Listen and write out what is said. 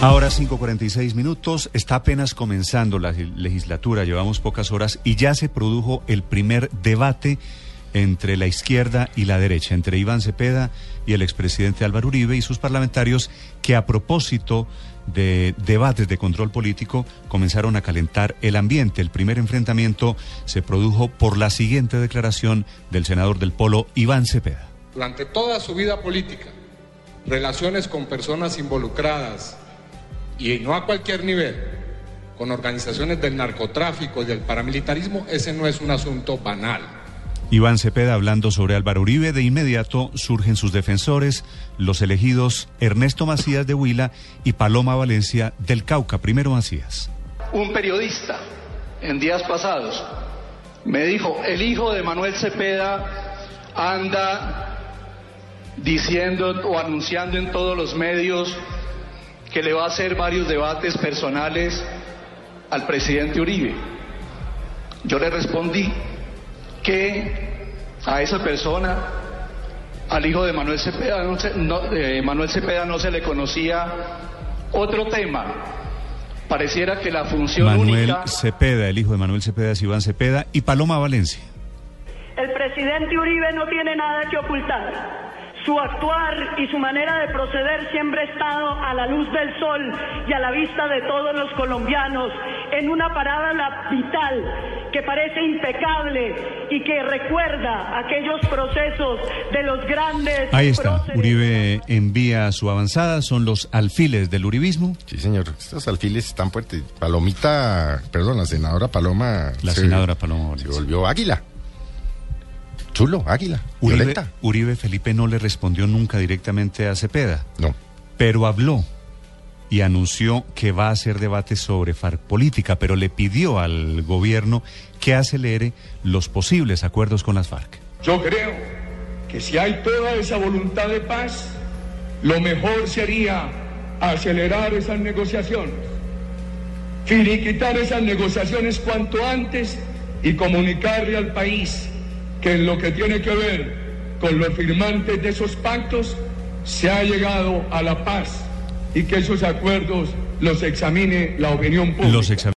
Ahora 5.46 minutos, está apenas comenzando la legislatura, llevamos pocas horas y ya se produjo el primer debate entre la izquierda y la derecha, entre Iván Cepeda y el expresidente Álvaro Uribe y sus parlamentarios que a propósito de debates de control político comenzaron a calentar el ambiente. El primer enfrentamiento se produjo por la siguiente declaración del senador del Polo, Iván Cepeda. Durante toda su vida política, relaciones con personas involucradas y no a cualquier nivel, con organizaciones del narcotráfico y del paramilitarismo, ese no es un asunto banal. Iván Cepeda hablando sobre Álvaro Uribe, de inmediato surgen sus defensores, los elegidos Ernesto Macías de Huila y Paloma Valencia del Cauca. Primero Macías. Un periodista en días pasados me dijo, el hijo de Manuel Cepeda anda diciendo o anunciando en todos los medios que le va a hacer varios debates personales al presidente Uribe. Yo le respondí que a esa persona, al hijo de Manuel Cepeda, no se, eh, Manuel Cepeda no se le conocía otro tema. Pareciera que la función Manuel única... Cepeda, el hijo de Manuel Cepeda es Iván Cepeda y Paloma Valencia. El presidente Uribe no tiene nada que ocultar. Su actuar y su manera de proceder siempre ha estado a la luz del sol y a la vista de todos los colombianos en una parada vital que parece impecable y que recuerda aquellos procesos de los grandes. Ahí está, Uribe envía su avanzada, son los alfiles del uribismo. Sí, señor, estos alfiles están fuertes. Palomita, perdón, la senadora Paloma. La se, senadora Paloma. Se volvió águila. Chulo, águila. Uribe. Uribe Felipe no le respondió nunca directamente a Cepeda. No. Pero habló y anunció que va a hacer debate sobre FARC política, pero le pidió al gobierno que acelere los posibles acuerdos con las FARC. Yo creo que si hay toda esa voluntad de paz, lo mejor sería acelerar esas negociaciones, finiquitar esas negociaciones cuanto antes y comunicarle al país que en lo que tiene que ver con los firmantes de esos pactos se ha llegado a la paz y que esos acuerdos los examine la opinión pública.